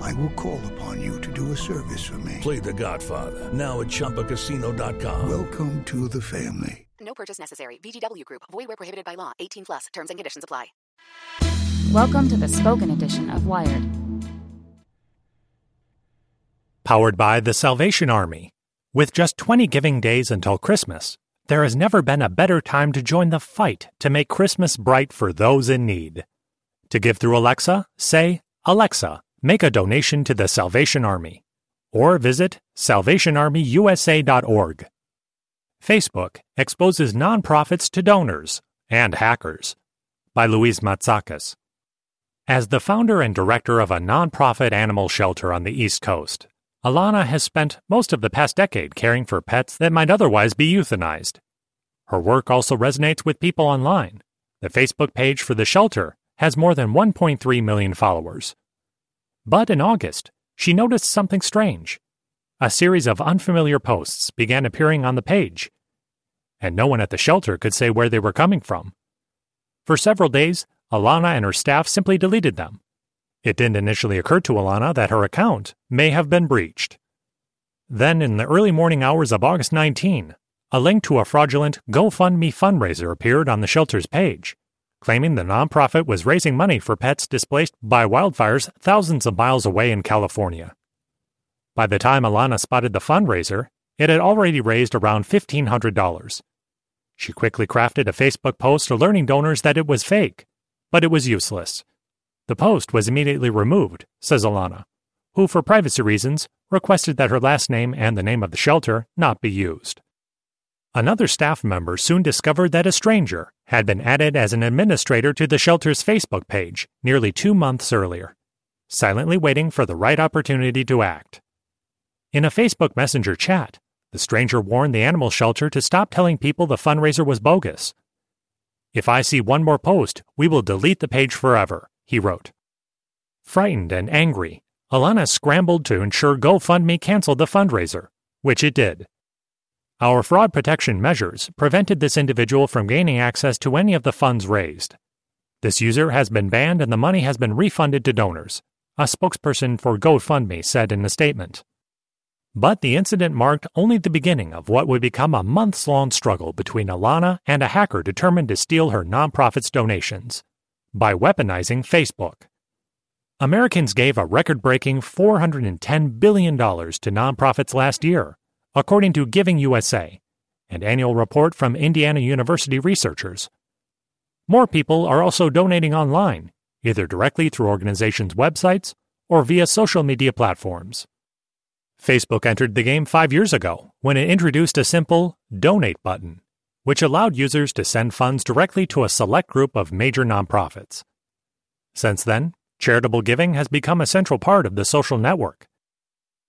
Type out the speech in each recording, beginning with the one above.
I will call upon you to do a service for me. Play The Godfather now at ChumbaCasino.com. Welcome to the family. No purchase necessary. VGW Group. Void where prohibited by law. 18 plus. Terms and conditions apply. Welcome to the spoken edition of Wired. Powered by the Salvation Army. With just 20 giving days until Christmas, there has never been a better time to join the fight to make Christmas bright for those in need. To give through Alexa, say, Alexa, make a donation to the Salvation Army. Or visit salvationarmyusa.org. Facebook exposes nonprofits to donors and hackers. By Louise Matsakis. As the founder and director of a nonprofit animal shelter on the East Coast, Alana has spent most of the past decade caring for pets that might otherwise be euthanized. Her work also resonates with people online. The Facebook page for the shelter has more than 1.3 million followers. But in August, she noticed something strange. A series of unfamiliar posts began appearing on the page, and no one at the shelter could say where they were coming from. For several days, Alana and her staff simply deleted them. It didn't initially occur to Alana that her account may have been breached. Then, in the early morning hours of August 19, a link to a fraudulent GoFundMe fundraiser appeared on the shelter's page, claiming the nonprofit was raising money for pets displaced by wildfires thousands of miles away in California. By the time Alana spotted the fundraiser, it had already raised around $1,500. She quickly crafted a Facebook post alerting donors that it was fake, but it was useless. The post was immediately removed, says Alana, who, for privacy reasons, requested that her last name and the name of the shelter not be used. Another staff member soon discovered that a stranger had been added as an administrator to the shelter's Facebook page nearly two months earlier, silently waiting for the right opportunity to act. In a Facebook Messenger chat, the stranger warned the animal shelter to stop telling people the fundraiser was bogus. If I see one more post, we will delete the page forever, he wrote. Frightened and angry, Alana scrambled to ensure GoFundMe canceled the fundraiser, which it did. Our fraud protection measures prevented this individual from gaining access to any of the funds raised. This user has been banned and the money has been refunded to donors, a spokesperson for GoFundMe said in a statement. But the incident marked only the beginning of what would become a months long struggle between Alana and a hacker determined to steal her nonprofit's donations by weaponizing Facebook. Americans gave a record breaking $410 billion to nonprofits last year, according to Giving USA, an annual report from Indiana University researchers. More people are also donating online, either directly through organizations' websites or via social media platforms. Facebook entered the game five years ago when it introduced a simple donate button, which allowed users to send funds directly to a select group of major nonprofits. Since then, charitable giving has become a central part of the social network.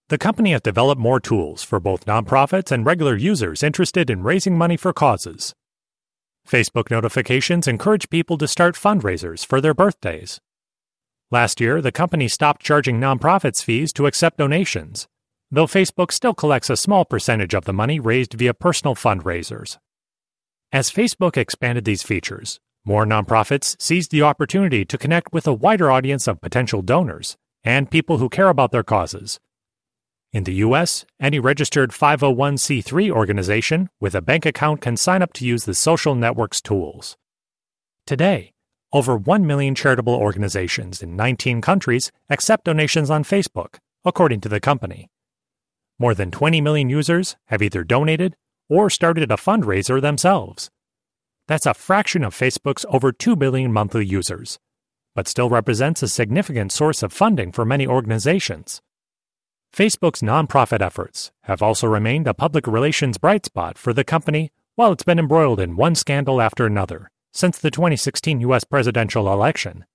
The company has developed more tools for both nonprofits and regular users interested in raising money for causes. Facebook notifications encourage people to start fundraisers for their birthdays. Last year, the company stopped charging nonprofits fees to accept donations though Facebook still collects a small percentage of the money raised via personal fundraisers. As Facebook expanded these features, more nonprofits seized the opportunity to connect with a wider audience of potential donors and people who care about their causes. In the U.S., any registered 501c3 organization with a bank account can sign up to use the social network's tools. Today, over 1 million charitable organizations in 19 countries accept donations on Facebook, according to the company. More than 20 million users have either donated or started a fundraiser themselves. That's a fraction of Facebook's over 2 billion monthly users, but still represents a significant source of funding for many organizations. Facebook's nonprofit efforts have also remained a public relations bright spot for the company while it's been embroiled in one scandal after another since the 2016 U.S. presidential election.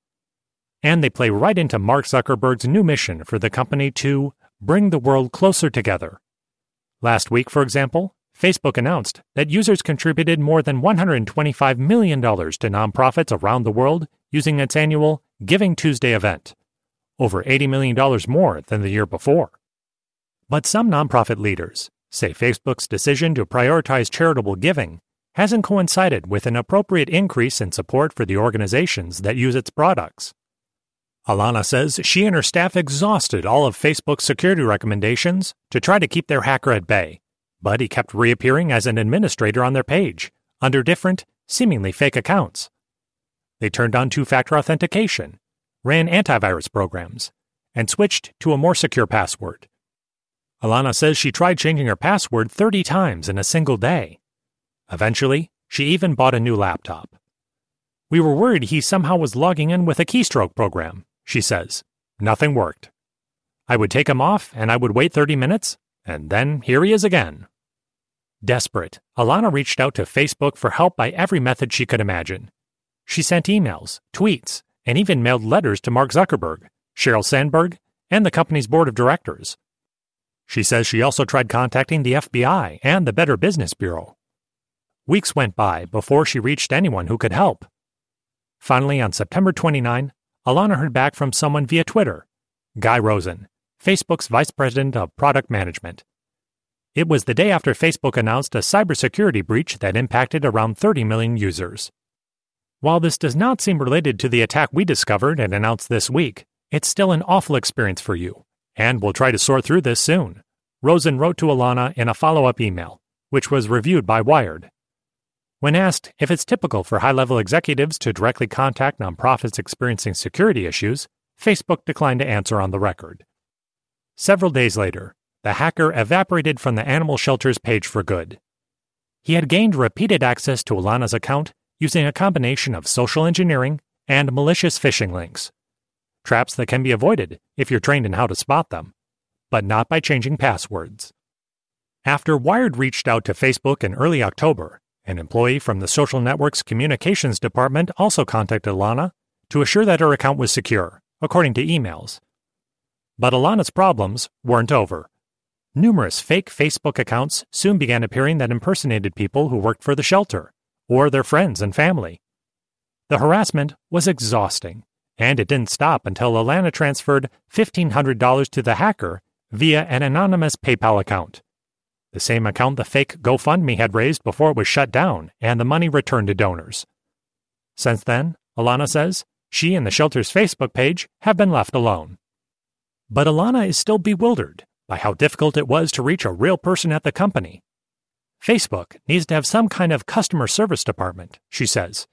And they play right into Mark Zuckerberg's new mission for the company to bring the world closer together. Last week, for example, Facebook announced that users contributed more than $125 million to nonprofits around the world using its annual Giving Tuesday event, over $80 million more than the year before. But some nonprofit leaders say Facebook's decision to prioritize charitable giving hasn't coincided with an appropriate increase in support for the organizations that use its products. Alana says she and her staff exhausted all of Facebook's security recommendations to try to keep their hacker at bay, but he kept reappearing as an administrator on their page, under different, seemingly fake accounts. They turned on two factor authentication, ran antivirus programs, and switched to a more secure password. Alana says she tried changing her password 30 times in a single day. Eventually, she even bought a new laptop. We were worried he somehow was logging in with a keystroke program, she says. Nothing worked. I would take him off and I would wait 30 minutes, and then here he is again. Desperate, Alana reached out to Facebook for help by every method she could imagine. She sent emails, tweets, and even mailed letters to Mark Zuckerberg, Sheryl Sandberg, and the company's board of directors. She says she also tried contacting the FBI and the Better Business Bureau. Weeks went by before she reached anyone who could help. Finally, on September 29, Alana heard back from someone via Twitter Guy Rosen, Facebook's Vice President of Product Management. It was the day after Facebook announced a cybersecurity breach that impacted around 30 million users. While this does not seem related to the attack we discovered and announced this week, it's still an awful experience for you, and we'll try to sort through this soon. Rosen wrote to Alana in a follow up email, which was reviewed by Wired. When asked if it's typical for high level executives to directly contact nonprofits experiencing security issues, Facebook declined to answer on the record. Several days later, the hacker evaporated from the animal shelter's page for good. He had gained repeated access to Alana's account using a combination of social engineering and malicious phishing links. Traps that can be avoided if you're trained in how to spot them, but not by changing passwords. After Wired reached out to Facebook in early October, an employee from the social network's communications department also contacted Alana to assure that her account was secure, according to emails. But Alana's problems weren't over. Numerous fake Facebook accounts soon began appearing that impersonated people who worked for the shelter, or their friends and family. The harassment was exhausting, and it didn't stop until Alana transferred $1,500 to the hacker via an anonymous PayPal account the same account the fake GoFundMe had raised before it was shut down, and the money returned to donors. Since then, Alana says, she and the shelter's Facebook page have been left alone. But Alana is still bewildered by how difficult it was to reach a real person at the company. Facebook needs to have some kind of customer service department, she says.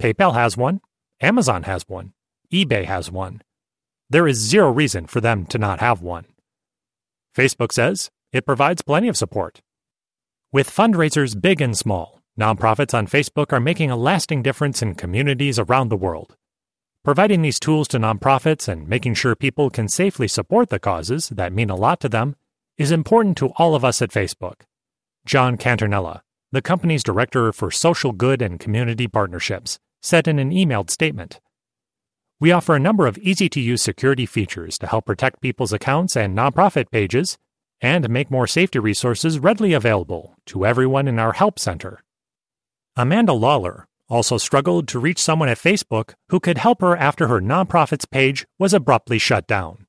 PayPal has one, Amazon has one, eBay has one. There is zero reason for them to not have one. Facebook says it provides plenty of support. With fundraisers big and small, nonprofits on Facebook are making a lasting difference in communities around the world. Providing these tools to nonprofits and making sure people can safely support the causes that mean a lot to them is important to all of us at Facebook. John Canternella, the company's director for social good and community partnerships, said in an emailed statement. We offer a number of easy to use security features to help protect people's accounts and nonprofit pages and make more safety resources readily available to everyone in our help center. Amanda Lollar also struggled to reach someone at Facebook who could help her after her nonprofit's page was abruptly shut down.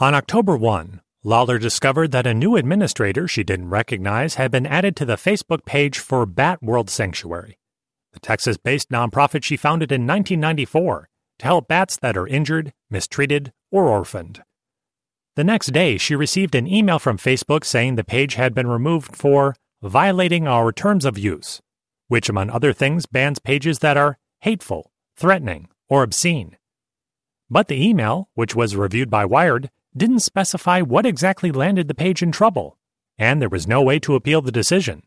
On October 1, Lollar discovered that a new administrator she didn't recognize had been added to the Facebook page for Bat World Sanctuary, the Texas based nonprofit she founded in 1994 to help bats that are injured, mistreated, or orphaned. The next day, she received an email from Facebook saying the page had been removed for violating our terms of use, which, among other things, bans pages that are hateful, threatening, or obscene. But the email, which was reviewed by Wired, didn't specify what exactly landed the page in trouble, and there was no way to appeal the decision.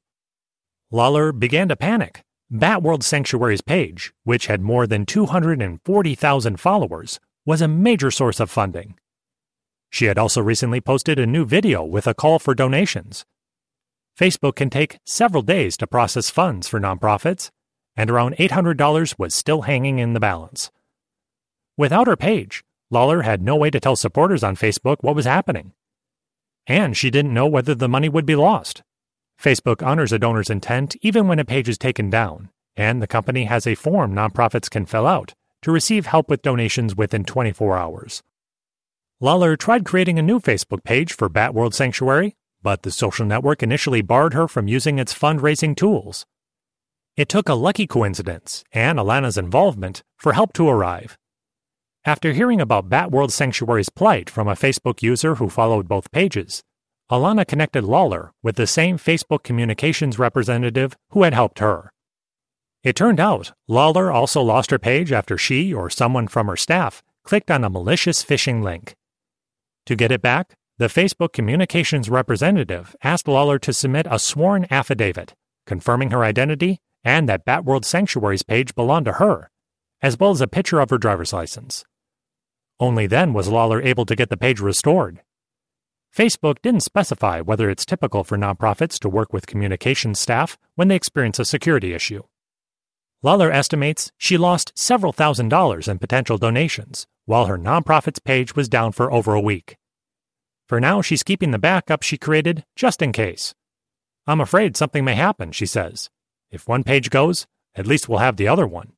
Lollar began to panic. Batworld Sanctuary's page, which had more than 240,000 followers, was a major source of funding. She had also recently posted a new video with a call for donations. Facebook can take several days to process funds for nonprofits, and around $800 was still hanging in the balance. Without her page, Lollar had no way to tell supporters on Facebook what was happening. And she didn't know whether the money would be lost. Facebook honors a donor's intent even when a page is taken down, and the company has a form nonprofits can fill out to receive help with donations within 24 hours. Lollar tried creating a new Facebook page for Batworld Sanctuary, but the social network initially barred her from using its fundraising tools. It took a lucky coincidence and Alana's involvement for help to arrive. After hearing about Batworld Sanctuary's plight from a Facebook user who followed both pages, Alana connected Lollar with the same Facebook communications representative who had helped her. It turned out Lollar also lost her page after she or someone from her staff clicked on a malicious phishing link. To get it back, the Facebook communications representative asked Lollar to submit a sworn affidavit confirming her identity and that Batworld Sanctuary's page belonged to her, as well as a picture of her driver's license. Only then was Lollar able to get the page restored. Facebook didn't specify whether it's typical for nonprofits to work with communications staff when they experience a security issue. Lollar estimates she lost several thousand dollars in potential donations, while her nonprofit's page was down for over a week. For now, she's keeping the backup she created just in case. I'm afraid something may happen, she says. If one page goes, at least we'll have the other one.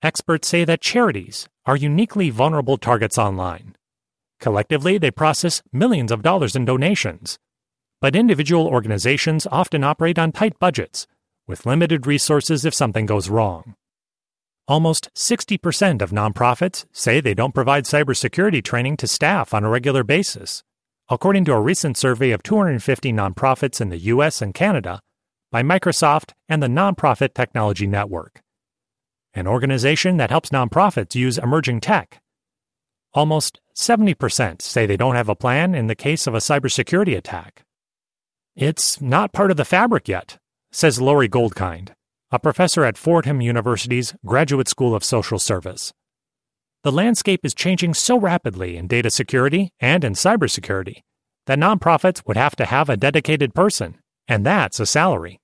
Experts say that charities are uniquely vulnerable targets online. Collectively, they process millions of dollars in donations. But individual organizations often operate on tight budgets, with limited resources if something goes wrong. Almost 60% of nonprofits say they don't provide cybersecurity training to staff on a regular basis, according to a recent survey of 250 nonprofits in the US and Canada by Microsoft and the Nonprofit Technology Network, an organization that helps nonprofits use emerging tech Almost 70% say they don't have a plan in the case of a cybersecurity attack. It's not part of the fabric yet, says Laurie Goldkind, a professor at Fordham University's Graduate School of Social Service. The landscape is changing so rapidly in data security and in cybersecurity that nonprofits would have to have a dedicated person, and that's a salary.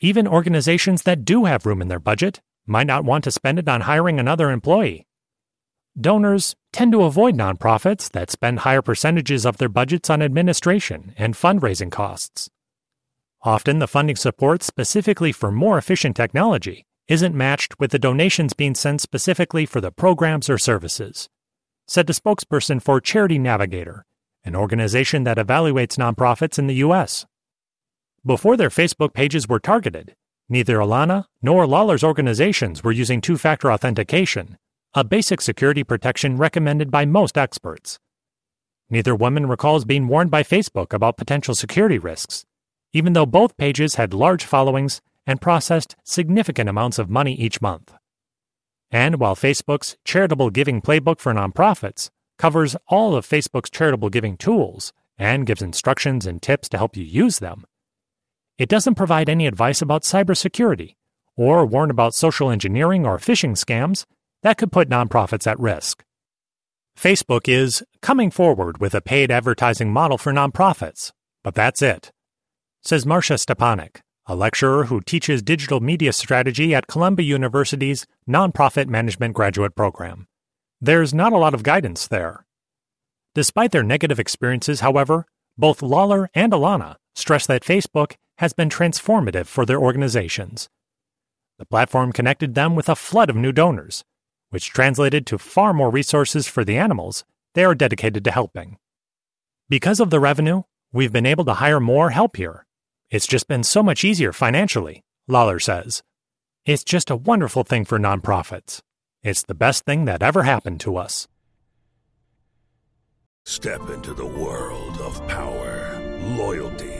Even organizations that do have room in their budget might not want to spend it on hiring another employee. Donors tend to avoid nonprofits that spend higher percentages of their budgets on administration and fundraising costs. Often, the funding support specifically for more efficient technology isn't matched with the donations being sent specifically for the programs or services, said the spokesperson for Charity Navigator, an organization that evaluates nonprofits in the U.S. Before their Facebook pages were targeted, neither Alana nor Lollar's organizations were using two factor authentication a basic security protection recommended by most experts. Neither woman recalls being warned by Facebook about potential security risks, even though both pages had large followings and processed significant amounts of money each month. And while Facebook's Charitable Giving Playbook for Nonprofits covers all of Facebook's charitable giving tools and gives instructions and tips to help you use them, it doesn't provide any advice about cybersecurity or warn about social engineering or phishing scams that could put nonprofits at risk. Facebook is coming forward with a paid advertising model for nonprofits, but that's it, says Marcia Stepanek, a lecturer who teaches digital media strategy at Columbia University's Nonprofit Management Graduate Program. There's not a lot of guidance there. Despite their negative experiences, however, both Lollar and Alana stress that Facebook has been transformative for their organizations. The platform connected them with a flood of new donors, which translated to far more resources for the animals they are dedicated to helping. Because of the revenue, we've been able to hire more help here. It's just been so much easier financially, Lollar says. It's just a wonderful thing for nonprofits. It's the best thing that ever happened to us. Step into the world of power, loyalty,